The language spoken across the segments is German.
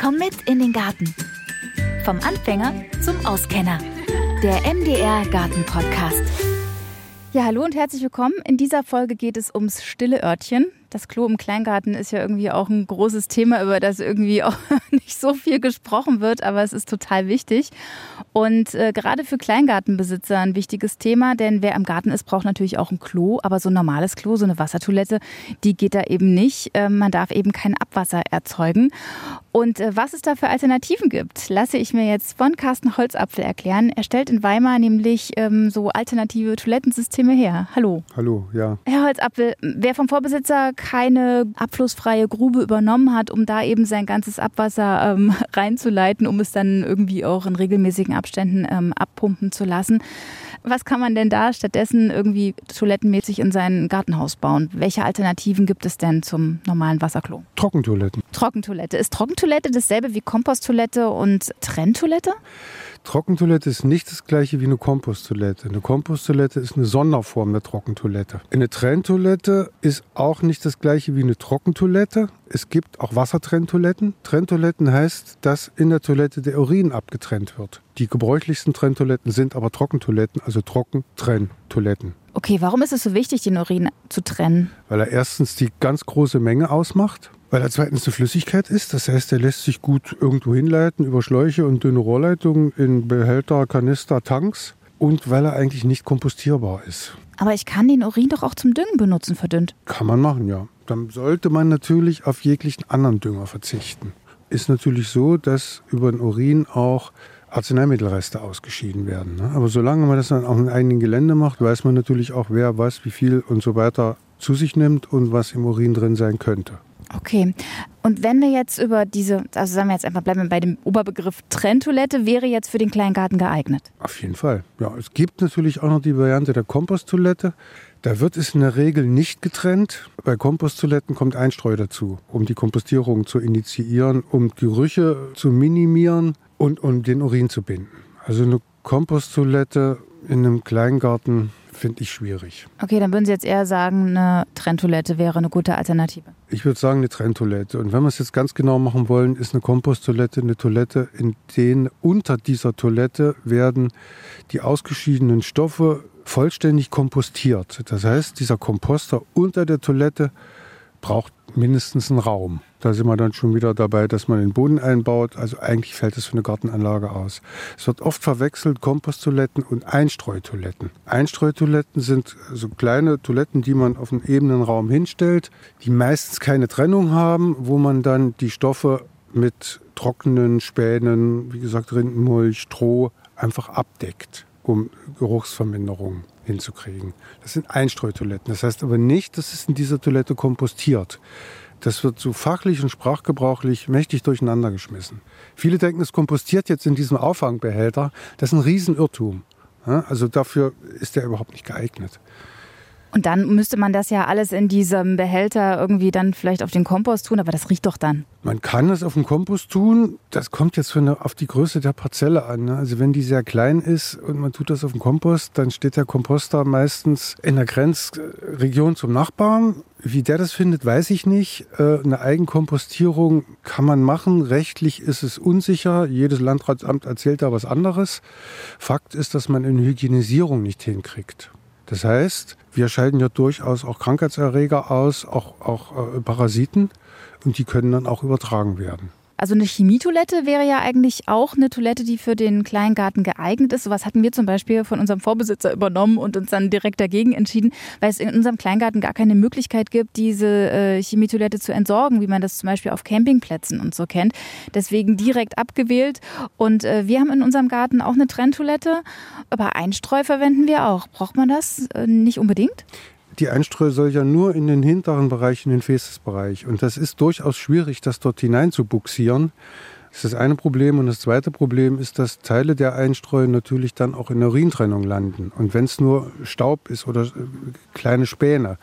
Komm mit in den Garten. Vom Anfänger zum Auskenner. Der MDR Garten Podcast. Ja, hallo und herzlich willkommen. In dieser Folge geht es ums stille Örtchen. Das Klo im Kleingarten ist ja irgendwie auch ein großes Thema, über das irgendwie auch nicht so viel gesprochen wird, aber es ist total wichtig. Und äh, gerade für Kleingartenbesitzer ein wichtiges Thema, denn wer im Garten ist, braucht natürlich auch ein Klo, aber so ein normales Klo, so eine Wassertoilette, die geht da eben nicht. Äh, man darf eben kein Abwasser erzeugen. Und äh, was es da für Alternativen gibt, lasse ich mir jetzt von Carsten Holzapfel erklären. Er stellt in Weimar nämlich ähm, so alternative Toilettensysteme her. Hallo. Hallo, ja. Herr Holzapfel, wer vom Vorbesitzer keine abflussfreie Grube übernommen hat, um da eben sein ganzes Abwasser ähm, reinzuleiten, um es dann irgendwie auch in regelmäßigen Abständen ähm, abpumpen zu lassen. Was kann man denn da stattdessen irgendwie toilettenmäßig in sein Gartenhaus bauen? Welche Alternativen gibt es denn zum normalen Wasserklo? Trockentoiletten. Trockentoilette. Ist Trockentoilette dasselbe wie Komposttoilette und Trenntoilette? Trockentoilette ist nicht das gleiche wie eine Komposttoilette. Eine Komposttoilette ist eine Sonderform der Trockentoilette. Eine Trenntoilette ist auch nicht das gleiche wie eine Trockentoilette. Es gibt auch Wassertrenntoiletten. Trenntoiletten heißt, dass in der Toilette der Urin abgetrennt wird. Die gebräuchlichsten Trenntoiletten sind aber Trockentoiletten, also Trockentrenntoiletten. Okay, warum ist es so wichtig, den Urin zu trennen? Weil er erstens die ganz große Menge ausmacht, weil er zweitens eine Flüssigkeit ist. Das heißt, er lässt sich gut irgendwo hinleiten über Schläuche und dünne Rohrleitungen in Behälter, Kanister, Tanks. Und weil er eigentlich nicht kompostierbar ist. Aber ich kann den Urin doch auch zum Düngen benutzen, verdünnt. Kann man machen, ja. Dann sollte man natürlich auf jeglichen anderen Dünger verzichten. Ist natürlich so, dass über den Urin auch Arzneimittelreste ausgeschieden werden. Ne? Aber solange man das dann auch in eigenen Gelände macht, weiß man natürlich auch, wer was, wie viel und so weiter zu sich nimmt und was im Urin drin sein könnte. Okay. Und wenn wir jetzt über diese, also sagen wir jetzt einfach, bleiben wir bei dem Oberbegriff Trenntoilette, wäre jetzt für den Kleingarten geeignet? Auf jeden Fall. Ja, es gibt natürlich auch noch die Variante der Komposttoilette. Da wird es in der Regel nicht getrennt. Bei Komposttoiletten kommt Einstreu dazu, um die Kompostierung zu initiieren, um Gerüche zu minimieren und um den Urin zu binden. Also eine Komposttoilette in einem Kleingarten finde ich schwierig. Okay, dann würden Sie jetzt eher sagen, eine Trenntoilette wäre eine gute Alternative. Ich würde sagen, eine Trenntoilette. Und wenn wir es jetzt ganz genau machen wollen, ist eine Komposttoilette eine Toilette, in denen unter dieser Toilette werden die ausgeschiedenen Stoffe vollständig kompostiert. Das heißt, dieser Komposter unter der Toilette braucht mindestens einen Raum. Da sind wir dann schon wieder dabei, dass man den Boden einbaut. Also eigentlich fällt es für eine Gartenanlage aus. Es wird oft verwechselt Komposttoiletten und Einstreutoiletten. Einstreutoiletten sind so kleine Toiletten, die man auf einen ebenen Raum hinstellt, die meistens keine Trennung haben, wo man dann die Stoffe mit trockenen Spänen, wie gesagt Rindenmulch, Stroh einfach abdeckt, um Geruchsverminderung hinzukriegen. Das sind Einstreutoiletten. Das heißt aber nicht, dass es in dieser Toilette kompostiert. Das wird so fachlich und sprachgebrauchlich mächtig durcheinander geschmissen. Viele denken, es kompostiert jetzt in diesem Auffangbehälter. Das ist ein Riesenirrtum. Also dafür ist der überhaupt nicht geeignet. Und dann müsste man das ja alles in diesem Behälter irgendwie dann vielleicht auf den Kompost tun, aber das riecht doch dann. Man kann es auf den Kompost tun. Das kommt jetzt eine, auf die Größe der Parzelle an. Ne? Also wenn die sehr klein ist und man tut das auf den Kompost, dann steht der Komposter meistens in der Grenzregion zum Nachbarn. Wie der das findet, weiß ich nicht. Äh, eine Eigenkompostierung kann man machen. Rechtlich ist es unsicher. Jedes Landratsamt erzählt da was anderes. Fakt ist, dass man eine Hygienisierung nicht hinkriegt. Das heißt, wir schalten ja durchaus auch Krankheitserreger aus, auch, auch äh, Parasiten, und die können dann auch übertragen werden. Also eine Chemietoilette wäre ja eigentlich auch eine Toilette, die für den Kleingarten geeignet ist. Sowas hatten wir zum Beispiel von unserem Vorbesitzer übernommen und uns dann direkt dagegen entschieden, weil es in unserem Kleingarten gar keine Möglichkeit gibt, diese äh, Chemietoilette zu entsorgen, wie man das zum Beispiel auf Campingplätzen und so kennt. Deswegen direkt abgewählt. Und äh, wir haben in unserem Garten auch eine Trenntoilette, aber Einstreu verwenden wir auch. Braucht man das äh, nicht unbedingt? Die Einstreu soll ja nur in den hinteren Bereich, in den Fäßesbereich. Und das ist durchaus schwierig, das dort hinein zu buxieren. Das ist das eine Problem. Und das zweite Problem ist, dass Teile der Einstreu natürlich dann auch in der Urintrennung landen. Und wenn es nur Staub ist oder äh, kleine Späne,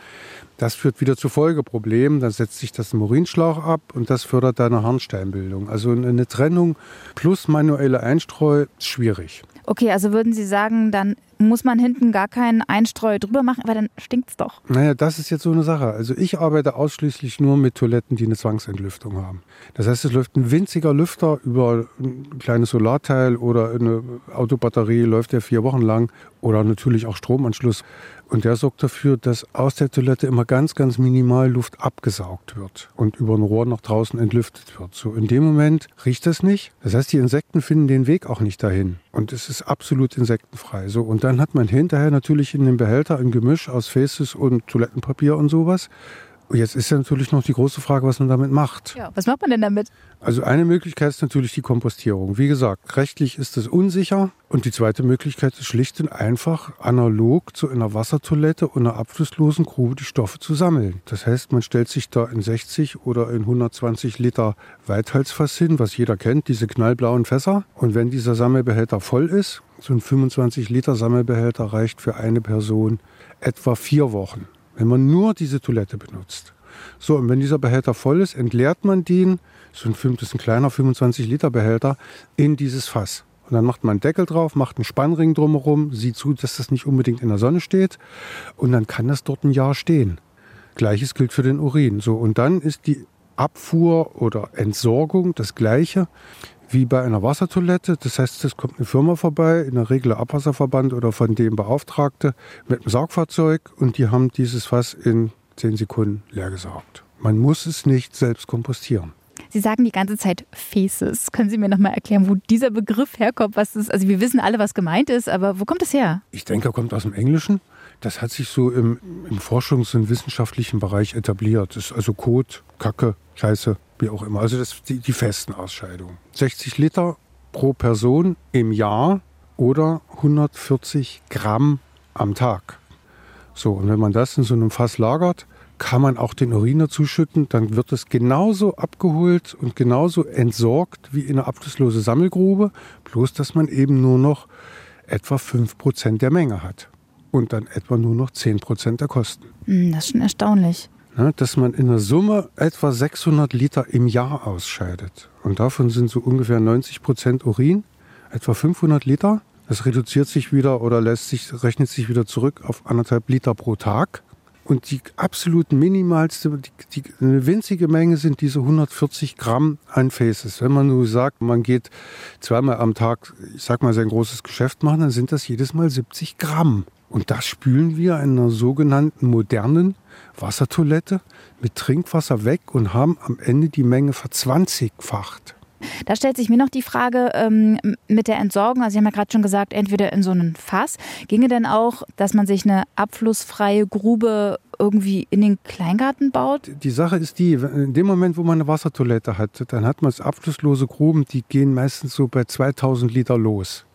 das führt wieder zu Folgeproblemen. Dann setzt sich das im Urinschlauch ab und das fördert deine Harnsteinbildung. Also eine Trennung plus manuelle Einstreu ist schwierig. Okay, also würden Sie sagen, dann muss man hinten gar keinen Einstreu drüber machen, weil dann stinkt es doch. Naja, das ist jetzt so eine Sache. Also ich arbeite ausschließlich nur mit Toiletten, die eine Zwangsentlüftung haben. Das heißt, es läuft ein winziger Lüfter über ein kleines Solarteil oder eine Autobatterie, läuft der vier Wochen lang oder natürlich auch Stromanschluss. Und der sorgt dafür, dass aus der Toilette immer ganz, ganz minimal Luft abgesaugt wird und über ein Rohr nach draußen entlüftet wird. So in dem Moment riecht es nicht. Das heißt, die Insekten finden den Weg auch nicht dahin. Und es ist absolut insektenfrei. So, und dann hat man hinterher natürlich in dem Behälter ein Gemisch aus Faces und Toilettenpapier und sowas. Jetzt ist ja natürlich noch die große Frage, was man damit macht. Ja, was macht man denn damit? Also eine Möglichkeit ist natürlich die Kompostierung. Wie gesagt, rechtlich ist es unsicher. Und die zweite Möglichkeit ist schlicht und einfach analog zu einer Wassertoilette und einer abflusslosen Grube die Stoffe zu sammeln. Das heißt, man stellt sich da in 60 oder in 120 Liter Weithalsfass hin, was jeder kennt, diese knallblauen Fässer. Und wenn dieser Sammelbehälter voll ist, so ein 25 Liter Sammelbehälter reicht für eine Person etwa vier Wochen wenn man nur diese Toilette benutzt. So, und wenn dieser Behälter voll ist, entleert man den, so ein, das ist ein kleiner 25 Liter Behälter, in dieses Fass. Und dann macht man einen Deckel drauf, macht einen Spannring drumherum, sieht zu, dass das nicht unbedingt in der Sonne steht. Und dann kann das dort ein Jahr stehen. Gleiches gilt für den Urin. So, und dann ist die Abfuhr oder Entsorgung das Gleiche wie bei einer Wassertoilette. Das heißt, es kommt eine Firma vorbei, in der Regel Abwasserverband oder von dem Beauftragte mit einem Saugfahrzeug und die haben dieses Fass in zehn Sekunden leer gesaugt. Man muss es nicht selbst kompostieren. Sie sagen die ganze Zeit Faces. Können Sie mir noch mal erklären, wo dieser Begriff herkommt? Was ist, also wir wissen alle, was gemeint ist, aber wo kommt es her? Ich denke, er kommt aus dem Englischen. Das hat sich so im, im Forschungs- und wissenschaftlichen Bereich etabliert. Das ist also Kot, Kacke, Scheiße, wie auch immer. Also das die, die festen Ausscheidungen. 60 Liter pro Person im Jahr oder 140 Gramm am Tag. So, und wenn man das in so einem Fass lagert, kann man auch den Urin dazu schütten, dann wird es genauso abgeholt und genauso entsorgt wie in einer abflusslose Sammelgrube, bloß dass man eben nur noch etwa 5% der Menge hat und dann etwa nur noch 10% der Kosten. Hm, das ist schon erstaunlich ne, dass man in der Summe etwa 600 Liter im Jahr ausscheidet. Und davon sind so ungefähr 90 Prozent Urin, etwa 500 Liter. Das reduziert sich wieder oder lässt sich, rechnet sich wieder zurück auf anderthalb Liter pro Tag. Und die absolut minimalste, die, die, eine winzige Menge sind diese 140 Gramm an Faces. Wenn man nur sagt, man geht zweimal am Tag, ich sag mal, sein großes Geschäft machen, dann sind das jedes Mal 70 Gramm. Und das spülen wir in einer sogenannten modernen Wassertoilette mit Trinkwasser weg und haben am Ende die Menge verzwanzigfacht. Da stellt sich mir noch die Frage ähm, mit der Entsorgung. Also, Sie haben ja gerade schon gesagt, entweder in so einen Fass. Ginge denn auch, dass man sich eine abflussfreie Grube irgendwie in den Kleingarten baut? Die Sache ist die, in dem Moment, wo man eine Wassertoilette hat, dann hat man abflusslose Gruben, die gehen meistens so bei 2000 Liter los.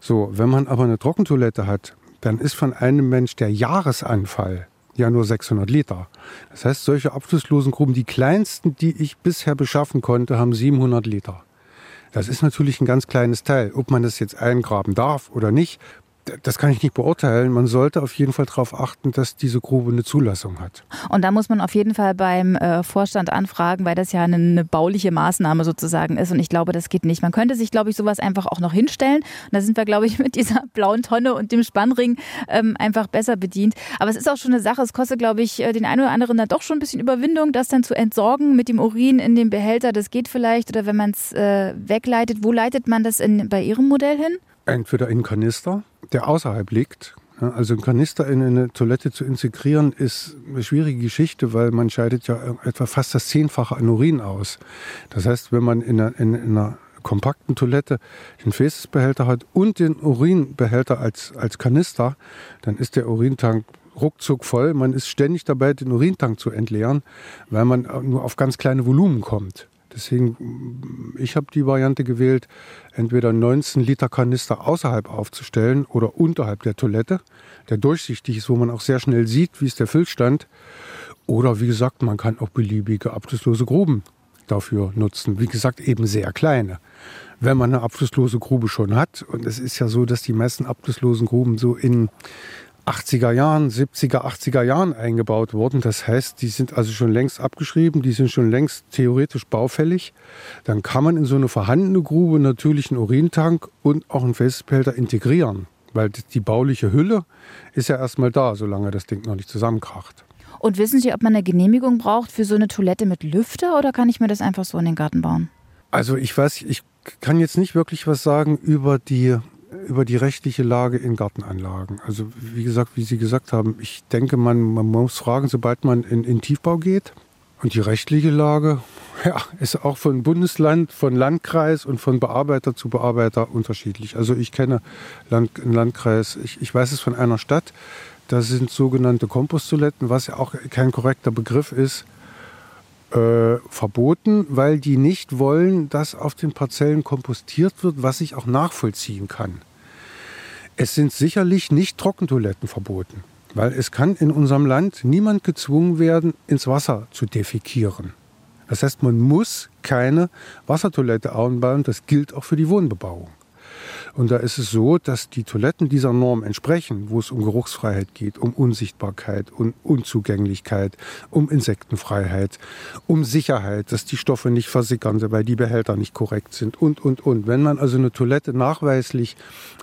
So, wenn man aber eine Trockentoilette hat, dann ist von einem Mensch der Jahresanfall ja nur 600 Liter. Das heißt, solche abflusslosen Gruben, die kleinsten, die ich bisher beschaffen konnte, haben 700 Liter. Das ist natürlich ein ganz kleines Teil. Ob man das jetzt eingraben darf oder nicht, das kann ich nicht beurteilen. Man sollte auf jeden Fall darauf achten, dass diese Grube eine Zulassung hat. Und da muss man auf jeden Fall beim äh, Vorstand anfragen, weil das ja eine, eine, bauliche Maßnahme sozusagen ist. Und ich glaube, das geht nicht. Man könnte sich, glaube ich, sowas einfach auch noch hinstellen. Und da sind wir, glaube ich, mit dieser blauen Tonne und dem Spannring ähm, einfach besser bedient. Aber es ist auch schon eine Sache. Es kostet, glaube ich, äh, den einen oder anderen da doch schon ein bisschen Überwindung, das dann zu entsorgen mit dem Urin in dem Behälter. Das geht vielleicht. Oder wenn man es äh, wegleitet. Wo leitet man das in, bei Ihrem Modell hin? Entweder in Kanister, der außerhalb liegt. Also ein Kanister in eine Toilette zu integrieren, ist eine schwierige Geschichte, weil man scheidet ja etwa fast das Zehnfache an Urin aus. Das heißt, wenn man in einer, in einer kompakten Toilette den Fäßesbehälter hat und den Urinbehälter als, als Kanister, dann ist der Urintank ruckzuck voll. Man ist ständig dabei, den Urintank zu entleeren, weil man nur auf ganz kleine Volumen kommt. Deswegen, ich habe die Variante gewählt, entweder 19 Liter Kanister außerhalb aufzustellen oder unterhalb der Toilette, der durchsichtig ist, wo man auch sehr schnell sieht, wie ist der Füllstand. Oder wie gesagt, man kann auch beliebige abflusslose Gruben dafür nutzen. Wie gesagt, eben sehr kleine. Wenn man eine abflusslose Grube schon hat, und es ist ja so, dass die meisten abflusslosen Gruben so in 80er Jahren, 70er, 80er Jahren eingebaut worden. Das heißt, die sind also schon längst abgeschrieben, die sind schon längst theoretisch baufällig. Dann kann man in so eine vorhandene Grube natürlich einen Urintank und auch einen Festbehälter integrieren. Weil die bauliche Hülle ist ja erstmal da, solange das Ding noch nicht zusammenkracht. Und wissen Sie, ob man eine Genehmigung braucht für so eine Toilette mit Lüfter oder kann ich mir das einfach so in den Garten bauen? Also ich weiß, ich kann jetzt nicht wirklich was sagen über die über die rechtliche Lage in Gartenanlagen. Also wie gesagt, wie Sie gesagt haben, ich denke, man, man muss fragen, sobald man in, in Tiefbau geht. Und die rechtliche Lage ja, ist auch von Bundesland, von Landkreis und von Bearbeiter zu Bearbeiter unterschiedlich. Also ich kenne Land, einen Landkreis, ich, ich weiß es von einer Stadt, da sind sogenannte Komposttoiletten, was ja auch kein korrekter Begriff ist, äh, verboten, weil die nicht wollen, dass auf den Parzellen kompostiert wird, was ich auch nachvollziehen kann. Es sind sicherlich nicht Trockentoiletten verboten, weil es kann in unserem Land niemand gezwungen werden, ins Wasser zu defekieren. Das heißt, man muss keine Wassertoilette anbauen, das gilt auch für die Wohnbebauung. Und da ist es so, dass die Toiletten dieser Norm entsprechen, wo es um Geruchsfreiheit geht, um Unsichtbarkeit und Unzugänglichkeit, um Insektenfreiheit, um Sicherheit, dass die Stoffe nicht versickern, weil die Behälter nicht korrekt sind und, und, und. Wenn man also eine Toilette nachweislich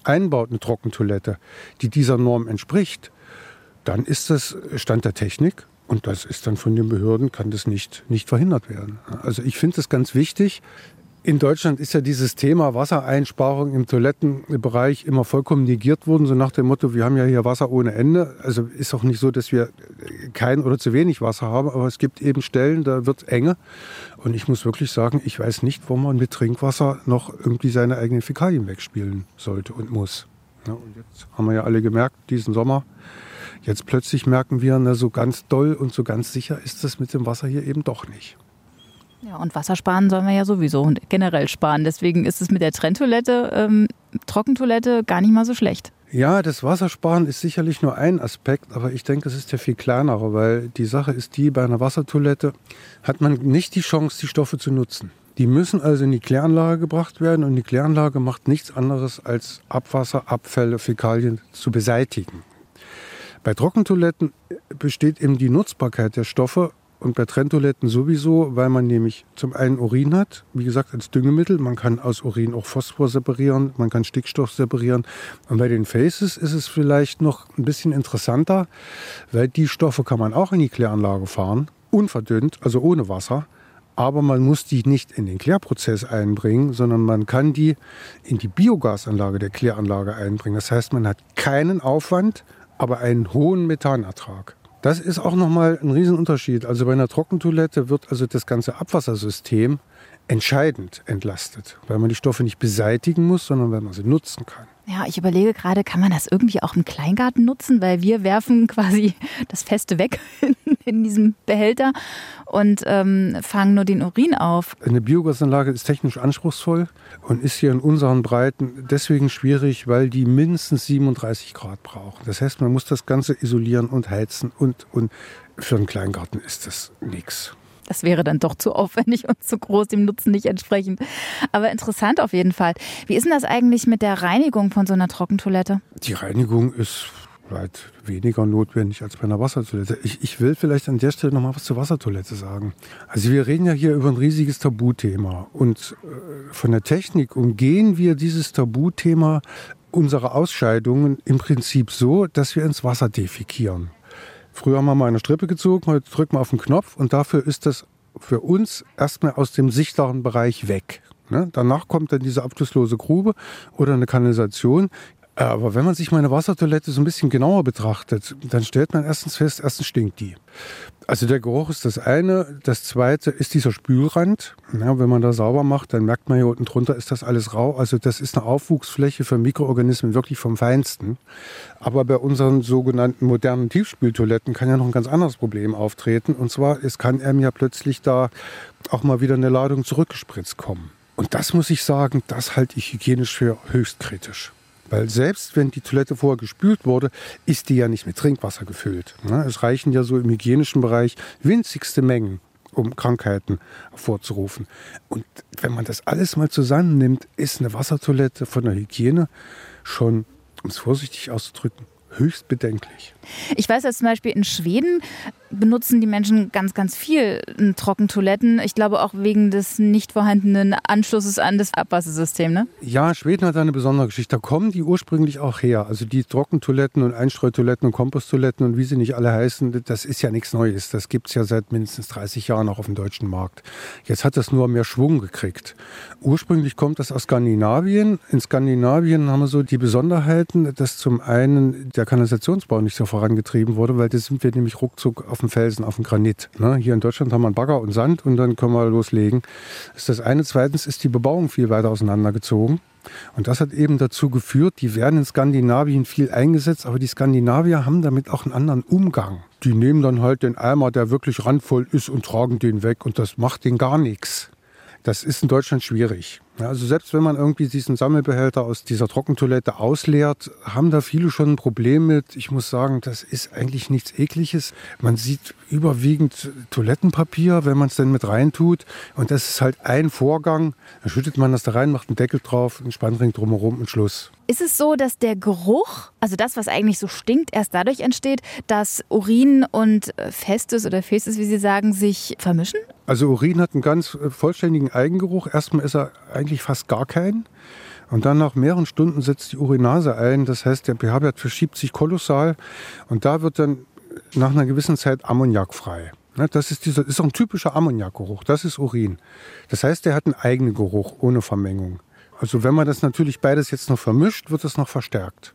einbaut, eine Trockentoilette, die dieser Norm entspricht, dann ist das Stand der Technik und das ist dann von den Behörden, kann das nicht, nicht verhindert werden. Also ich finde es ganz wichtig, in Deutschland ist ja dieses Thema Wassereinsparung im Toilettenbereich immer vollkommen negiert worden, so nach dem Motto, wir haben ja hier Wasser ohne Ende. Also ist auch nicht so, dass wir kein oder zu wenig Wasser haben, aber es gibt eben Stellen, da wird es enge. Und ich muss wirklich sagen, ich weiß nicht, wo man mit Trinkwasser noch irgendwie seine eigenen Fäkalien wegspielen sollte und muss. Ja, und jetzt haben wir ja alle gemerkt, diesen Sommer, jetzt plötzlich merken wir, na, so ganz doll und so ganz sicher ist das mit dem Wasser hier eben doch nicht. Ja, und Wasser sparen sollen wir ja sowieso und generell sparen. Deswegen ist es mit der Trenntoilette, ähm, Trockentoilette gar nicht mal so schlecht. Ja, das Wassersparen ist sicherlich nur ein Aspekt, aber ich denke, es ist der viel kleinere, weil die Sache ist die, bei einer Wassertoilette hat man nicht die Chance, die Stoffe zu nutzen. Die müssen also in die Kläranlage gebracht werden und die Kläranlage macht nichts anderes als Abwasser, Abfälle, Fäkalien zu beseitigen. Bei Trockentoiletten besteht eben die Nutzbarkeit der Stoffe und bei Trenntoiletten sowieso, weil man nämlich zum einen Urin hat, wie gesagt, als Düngemittel. Man kann aus Urin auch Phosphor separieren, man kann Stickstoff separieren. Und bei den Faces ist es vielleicht noch ein bisschen interessanter, weil die Stoffe kann man auch in die Kläranlage fahren, unverdünnt, also ohne Wasser. Aber man muss die nicht in den Klärprozess einbringen, sondern man kann die in die Biogasanlage der Kläranlage einbringen. Das heißt, man hat keinen Aufwand, aber einen hohen Methanertrag. Das ist auch nochmal ein Riesenunterschied. Also bei einer Trockentoilette wird also das ganze Abwassersystem entscheidend entlastet, weil man die Stoffe nicht beseitigen muss, sondern weil man sie nutzen kann. Ja, ich überlege gerade, kann man das irgendwie auch im Kleingarten nutzen? Weil wir werfen quasi das Feste weg in, diesem Behälter und ähm, fangen nur den Urin auf. Eine Biogasanlage ist technisch anspruchsvoll und ist hier in unseren Breiten deswegen schwierig, weil die mindestens 37 Grad brauchen. Das heißt, man muss das Ganze isolieren und heizen und, und für einen Kleingarten ist das nichts. Das wäre dann doch zu aufwendig und zu groß, dem Nutzen nicht entsprechend. Aber interessant auf jeden Fall. Wie ist denn das eigentlich mit der Reinigung von so einer Trockentoilette? Die Reinigung ist weit weniger notwendig als bei einer Wassertoilette. Ich, ich will vielleicht an der Stelle noch mal was zur Wassertoilette sagen. Also wir reden ja hier über ein riesiges Tabuthema und äh, von der Technik umgehen wir dieses Tabuthema unsere Ausscheidungen im Prinzip so, dass wir ins Wasser defekieren. Früher haben wir mal eine Strippe gezogen, heute drücken wir auf den Knopf und dafür ist das für uns erstmal aus dem sichtbaren Bereich weg. Ne? Danach kommt dann diese abschlusslose Grube oder eine Kanalisation. Aber wenn man sich meine Wassertoilette so ein bisschen genauer betrachtet, dann stellt man erstens fest, erstens stinkt die. Also der Geruch ist das eine. Das zweite ist dieser Spülrand. Ja, wenn man da sauber macht, dann merkt man hier unten drunter ist das alles rau. Also das ist eine Aufwuchsfläche für Mikroorganismen wirklich vom Feinsten. Aber bei unseren sogenannten modernen Tiefspültoiletten kann ja noch ein ganz anderes Problem auftreten. Und zwar, es kann einem ja plötzlich da auch mal wieder eine Ladung zurückgespritzt kommen. Und das muss ich sagen, das halte ich hygienisch für höchst kritisch. Weil selbst wenn die Toilette vorher gespült wurde, ist die ja nicht mit Trinkwasser gefüllt. Ne? Es reichen ja so im hygienischen Bereich winzigste Mengen, um Krankheiten hervorzurufen. Und wenn man das alles mal zusammennimmt, ist eine Wassertoilette von der Hygiene schon, um es vorsichtig auszudrücken, höchst bedenklich. Ich weiß, dass zum Beispiel in Schweden benutzen die Menschen ganz, ganz viel Trockentoiletten. Ich glaube auch wegen des nicht vorhandenen Anschlusses an das Abwassersystem. Ne? Ja, Schweden hat eine besondere Geschichte. Da kommen die ursprünglich auch her. Also die Trockentoiletten und Einstreutoiletten und Komposttoiletten und wie sie nicht alle heißen, das ist ja nichts Neues. Das gibt es ja seit mindestens 30 Jahren auch auf dem deutschen Markt. Jetzt hat das nur mehr Schwung gekriegt. Ursprünglich kommt das aus Skandinavien. In Skandinavien haben wir so die Besonderheiten, dass zum einen der Kanalisationsbau nicht so vorangetrieben wurde, weil da sind wir nämlich ruckzuck auf dem Felsen, auf dem Granit. Ne? Hier in Deutschland haben wir einen Bagger und Sand und dann können wir loslegen. Das ist das eine. Zweitens ist die Bebauung viel weiter auseinandergezogen. Und das hat eben dazu geführt, die werden in Skandinavien viel eingesetzt, aber die Skandinavier haben damit auch einen anderen Umgang. Die nehmen dann halt den Eimer, der wirklich randvoll ist, und tragen den weg und das macht den gar nichts. Das ist in Deutschland schwierig. Also selbst wenn man irgendwie diesen Sammelbehälter aus dieser Trockentoilette ausleert, haben da viele schon ein Problem mit. Ich muss sagen, das ist eigentlich nichts Ekliges. Man sieht überwiegend Toilettenpapier, wenn man es denn mit reintut. Und das ist halt ein Vorgang. Dann schüttet man das da rein, macht einen Deckel drauf, einen Spannring drumherum und Schluss. Ist es so, dass der Geruch, also das, was eigentlich so stinkt, erst dadurch entsteht, dass Urin und äh, Festes oder Festes, wie Sie sagen, sich vermischen? Also Urin hat einen ganz äh, vollständigen Eigengeruch. Erstmal ist er eigentlich fast gar kein. Und dann nach mehreren Stunden setzt die Urinase ein. Das heißt, der pH-Wert verschiebt sich kolossal. Und da wird dann nach einer gewissen Zeit Ammoniak frei. Ne, das ist, dieser, ist auch ein typischer Ammoniakgeruch. Das ist Urin. Das heißt, der hat einen eigenen Geruch ohne Vermengung. Also wenn man das natürlich beides jetzt noch vermischt, wird es noch verstärkt.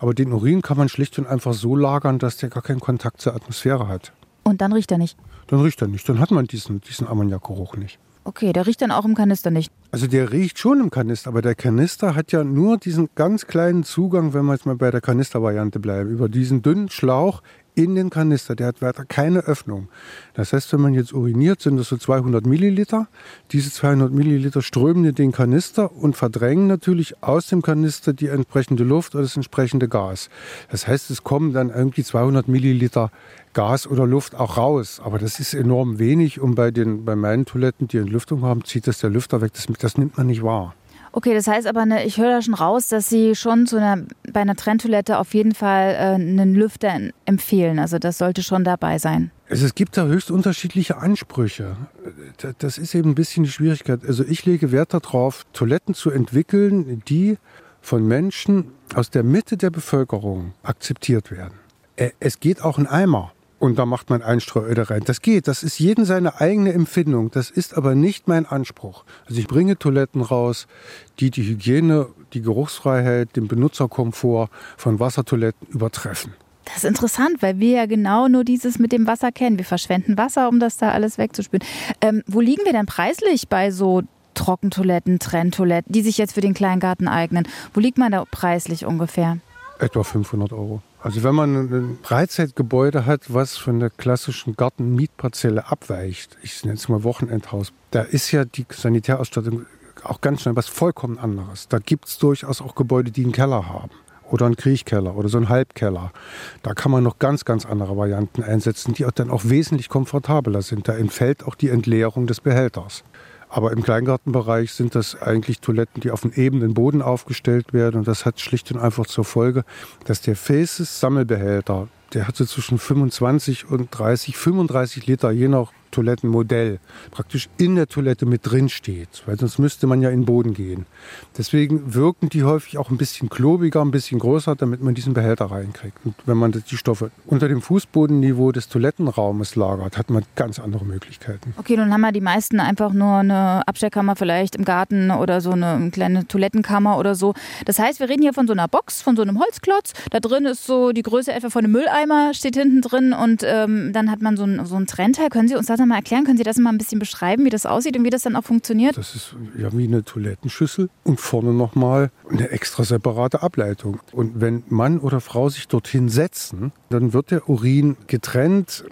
Aber den Urin kann man schlicht und einfach so lagern, dass der gar keinen Kontakt zur Atmosphäre hat. Und dann riecht er nicht? Dann riecht er nicht. Dann hat man diesen, diesen Ammoniakgeruch nicht. Okay, der riecht dann auch im Kanister nicht. Also der riecht schon im Kanister, aber der Kanister hat ja nur diesen ganz kleinen Zugang, wenn wir jetzt mal bei der Kanistervariante bleiben, über diesen dünnen Schlauch in den Kanister. Der hat weiter keine Öffnung. Das heißt, wenn man jetzt uriniert, sind das so 200 Milliliter. Diese 200 Milliliter strömen in den Kanister und verdrängen natürlich aus dem Kanister die entsprechende Luft oder das entsprechende Gas. Das heißt, es kommen dann irgendwie 200 Milliliter Gas oder Luft auch raus. Aber das ist enorm wenig und bei, den, bei meinen Toiletten, die Entlüftung haben, zieht das der Lüfter weg. Das, das nimmt man nicht wahr. Okay, das heißt aber, ne, ich höre da schon raus, dass Sie schon zu einer, bei einer Trenntoilette auf jeden Fall äh, einen Lüfter empfehlen. Also das sollte schon dabei sein. Also es gibt da höchst unterschiedliche Ansprüche. Das ist eben ein bisschen die Schwierigkeit. Also ich lege Wert darauf, Toiletten zu entwickeln, die von Menschen aus der Mitte der Bevölkerung akzeptiert werden. Es geht auch ein Eimer und da macht man Einstreuöde rein. Das geht, das ist jeden seine eigene Empfindung. Das ist aber nicht mein Anspruch. Also ich bringe Toiletten raus, die die Hygiene, die Geruchsfreiheit, den Benutzerkomfort von Wassertoiletten übertreffen. Das ist interessant, weil wir ja genau nur dieses mit dem Wasser kennen. Wir verschwenden Wasser, um das da alles wegzuspülen. Ähm, wo liegen wir denn preislich bei so Trockentoiletten, Trenntoiletten, die sich jetzt für den Kleingarten eignen? Wo liegt man da preislich ungefähr? Etwa 500 Euro. Also wenn man ein Freizeitgebäude hat, was von der klassischen Gartenmietparzelle abweicht, ich nenne es mal Wochenendhaus, da ist ja die Sanitärausstattung auch ganz schnell was vollkommen anderes. Da gibt es durchaus auch Gebäude, die einen Keller haben oder einen Kriechkeller oder so einen Halbkeller. Da kann man noch ganz, ganz andere Varianten einsetzen, die auch dann auch wesentlich komfortabler sind. Da entfällt auch die Entleerung des Behälters. Aber im Kleingartenbereich sind das eigentlich Toiletten, die auf dem ebenen Boden aufgestellt werden. Und das hat schlicht und einfach zur Folge, dass der Faces Sammelbehälter, der hat so zwischen 25 und 30, 35 Liter, je nach Toilettenmodell praktisch in der Toilette mit drin steht, weil sonst müsste man ja in den Boden gehen. Deswegen wirken die häufig auch ein bisschen klobiger, ein bisschen größer, damit man diesen Behälter reinkriegt. Und wenn man die Stoffe unter dem Fußbodenniveau des Toilettenraumes lagert, hat man ganz andere Möglichkeiten. Okay, nun haben wir die meisten einfach nur eine Abstellkammer vielleicht im Garten oder so eine kleine Toilettenkammer oder so. Das heißt, wir reden hier von so einer Box, von so einem Holzklotz. Da drin ist so die Größe etwa von einem Mülleimer, steht hinten drin und ähm, dann hat man so ein, so ein Trennteil. Können Sie uns das mal erklären? Können Sie das mal ein bisschen beschreiben, wie das aussieht und wie das dann auch funktioniert? Das ist ja wie eine Toilettenschüssel und vorne nochmal eine extra separate Ableitung. Und wenn Mann oder Frau sich dorthin setzen, dann wird der Urin getrennt.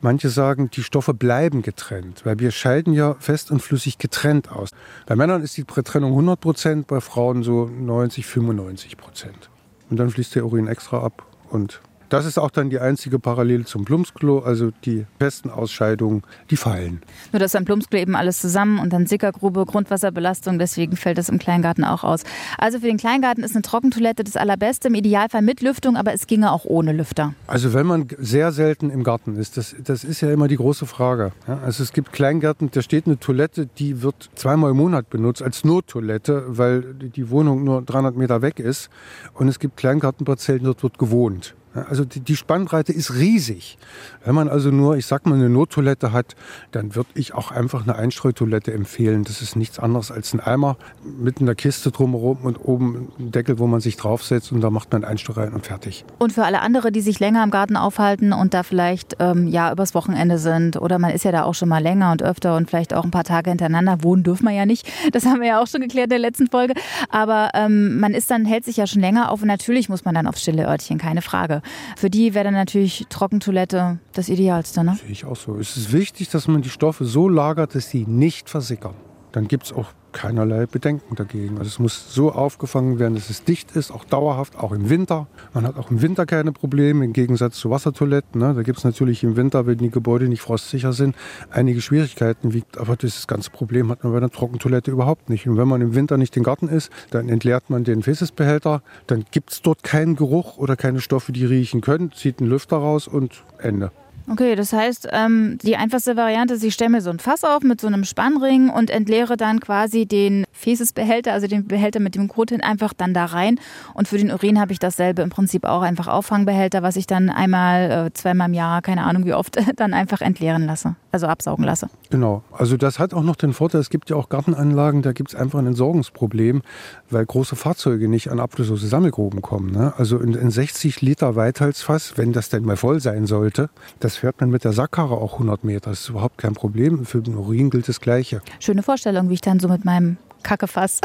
Manche sagen, die Stoffe bleiben getrennt, weil wir scheiden ja fest und flüssig getrennt aus. Bei Männern ist die Trennung 100 Prozent, bei Frauen so 90, 95 Prozent. Und dann fließt der Urin extra ab und Das ist auch dann die einzige Parallele zum Plumpsklo, also die besten Ausscheidungen, die fallen. Nur das beim Plumpsklo eben alles zusammen und dann Sickergrube, Grundwasserbelastung, deswegen fällt das im Kleingarten auch aus. Also für den Kleingarten ist eine Trockentoilette das allerbeste, im Idealfall mit Lüftung, aber es ginge auch ohne Lüfter. Also wenn man sehr selten im Garten ist, das, das ist ja immer die große Frage. Also es gibt Kleingärten, da steht eine Toilette, die wird zweimal im Monat benutzt als Nottoilette, weil die Wohnung nur 300 Meter weg ist. Und es gibt Kleingartenparzellen, dort wird gewohnt. Also die, die Spannbreite ist riesig. Wenn man also nur, ich sag mal, eine Nottoilette hat, dann würde ich auch einfach eine Einstreutoilette empfehlen. Das ist nichts anderes als ein Eimer mit einer Kiste drumherum und oben ein Deckel, wo man sich draufsetzt und da macht man Einstreu rein und fertig. Und für alle andere, die sich länger im Garten aufhalten und da vielleicht ähm, ja übers Wochenende sind oder man ist ja da auch schon mal länger und öfter und vielleicht auch ein paar Tage hintereinander, wohnen dürfen wir ja nicht. Das haben wir ja auch schon geklärt in der letzten Folge. Aber ähm, man ist dann, hält sich ja schon länger auf und natürlich muss man dann auf stille Örtchen, keine Frage. Für die wäre dann natürlich Trockentoilette das Idealste. Ne? Sehe ich auch so. Es ist wichtig, dass man die Stoffe so lagert, dass sie nicht versickern. Dann gibt es auch keinerlei Bedenken dagegen. Also es muss so aufgefangen werden, dass es dicht ist, auch dauerhaft, auch im Winter. Man hat auch im Winter keine Probleme, im Gegensatz zu Wassertoiletten. Ne? Da gibt es natürlich im Winter, wenn die Gebäude nicht frostsicher sind, einige Schwierigkeiten. Aber das ganze Problem hat man bei einer Trockentoilette überhaupt nicht. Und wenn man im Winter nicht im Garten ist, dann entleert man den Fäßesbehälter. Dann gibt es dort keinen Geruch oder keine Stoffe, die riechen können, zieht einen Lüfter raus und Ende. Okay, das heißt, ähm, die einfachste Variante ist, ich stelle mir so ein Fass auf mit so einem Spannring und entleere dann quasi den Fäßesbehälter, also den Behälter mit dem Kot hin, einfach dann da rein. Und für den Urin habe ich dasselbe im Prinzip auch einfach Auffangbehälter, was ich dann einmal, äh, zweimal im Jahr, keine Ahnung wie oft, dann einfach entleeren lasse, also absaugen lasse. Genau, also das hat auch noch den Vorteil, es gibt ja auch Gartenanlagen, da gibt es einfach ein Entsorgungsproblem, weil große Fahrzeuge nicht an ablöslose Sammelgruben kommen. Ne? Also in, in 60 Liter Weithalsfass, wenn das denn mal voll sein sollte, das fährt man mit der Sackkarre auch 100 Meter. Das ist überhaupt kein Problem. Für den Urin gilt das Gleiche. Schöne Vorstellung, wie ich dann so mit meinem Kackefass.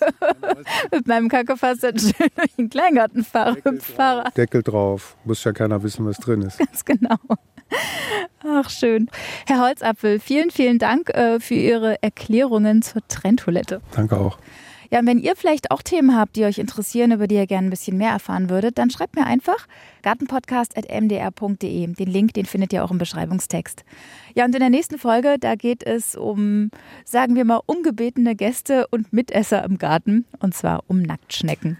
mit meinem Kackefass dann schön durch den Kleingarten fahre. Deckel. Deckel drauf. Muss ja keiner wissen, was drin ist. Ganz genau. Ach, schön. Herr Holzapfel, vielen, vielen Dank äh, für Ihre Erklärungen zur Trenntoilette. Danke auch. Ja, und wenn ihr vielleicht auch Themen habt, die euch interessieren, über die ihr gerne ein bisschen mehr erfahren würdet, dann schreibt mir einfach gartenpodcast.mdr.de. Den Link, den findet ihr auch im Beschreibungstext. Ja, und in der nächsten Folge, da geht es um, sagen wir mal, ungebetene Gäste und Mitesser im Garten, und zwar um Nacktschnecken.